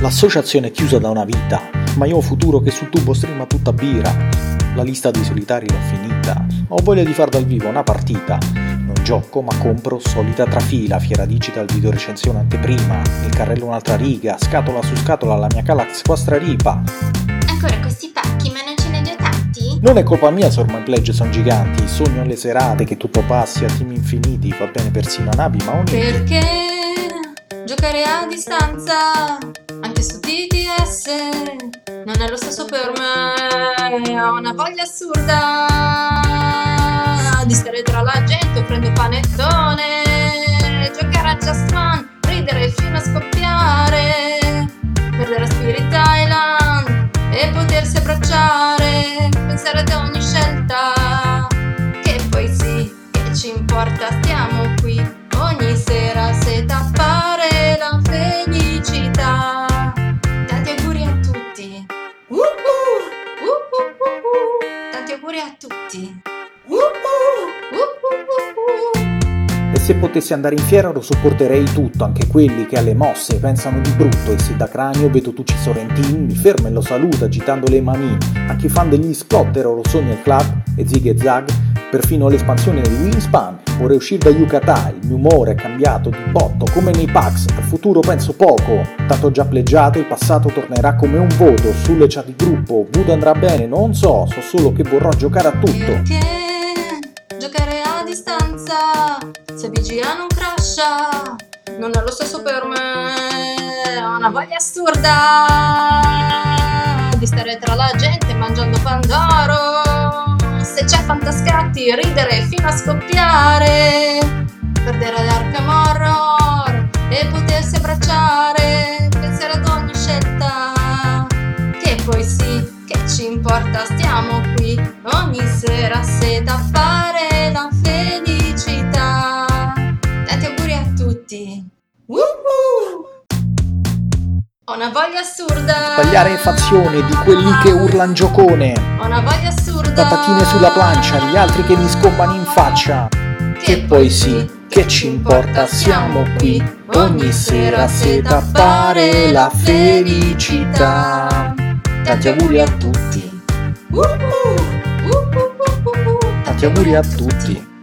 L'associazione è chiusa da una vita, ma io ho un futuro che sul tubo streama tutta birra. La lista dei solitari l'ho finita, ho voglia di far dal vivo una partita. Non gioco ma compro solita trafila, fiera digital video recensione anteprima, il carrello un'altra riga, scatola su scatola la mia Calax quastra ripa. Ancora questi pacchi, ma non ce ne due tanti? Non è colpa mia se ormai pledge sono giganti, sogno alle serate che tutto passi a team infiniti, va bene persino a navi ma ogni... Perché giocare a distanza anche su TTS non è lo stesso per me. Ho una voglia assurda di stare tra la gente, prendo panettone, giocare a Just One, ridere fino a scoppiare, perdere a Spirit Island e potersi abbracciare, pensare ad ogni scelta. Che poi sì, che ci importa, stiamo qui auguri a tutti. E se potessi andare in fiera lo sopporterei tutto, anche quelli che alle mosse pensano di brutto e se da cranio vedo Tucci Sorrentini mi ferma e lo saluta agitando le mani, anche i fan degli splatter o lo sogno il club e zig e zag, perfino l'espansione di Wingspan, vorrei uscire da Yucatán, il mio umore è cambiato di botto come nei packs, al futuro penso poco, tanto già pleggiato il passato tornerà come un voto, sulle chat di gruppo, Voodoo andrà bene, non so, so solo che vorrò giocare a tutto. Perché giocare a distanza se BGA non crasha non è lo stesso per me. Ho una voglia assurda di stare tra la gente mangiando pandoro. Se c'è fantascatti, ridere fino a scoppiare. Perdere l'Arkham Horror e potersi abbracciare. Pensare ad ogni scelta. Che poi sì, che ci importa, stiamo qui ogni sera se da fare la felicità. Una voglia assurda. Sbagliare fazione di quelli che urlan giocone, Ho una voglia assurda. patatine sulla plancia, gli altri che mi scombano in faccia. Che poi sì, che ci importa, siamo qui ogni sera se tappare la felicità. Tanti auguri a tutti! Woohoo! Woohoo! tanti auguri a tutti.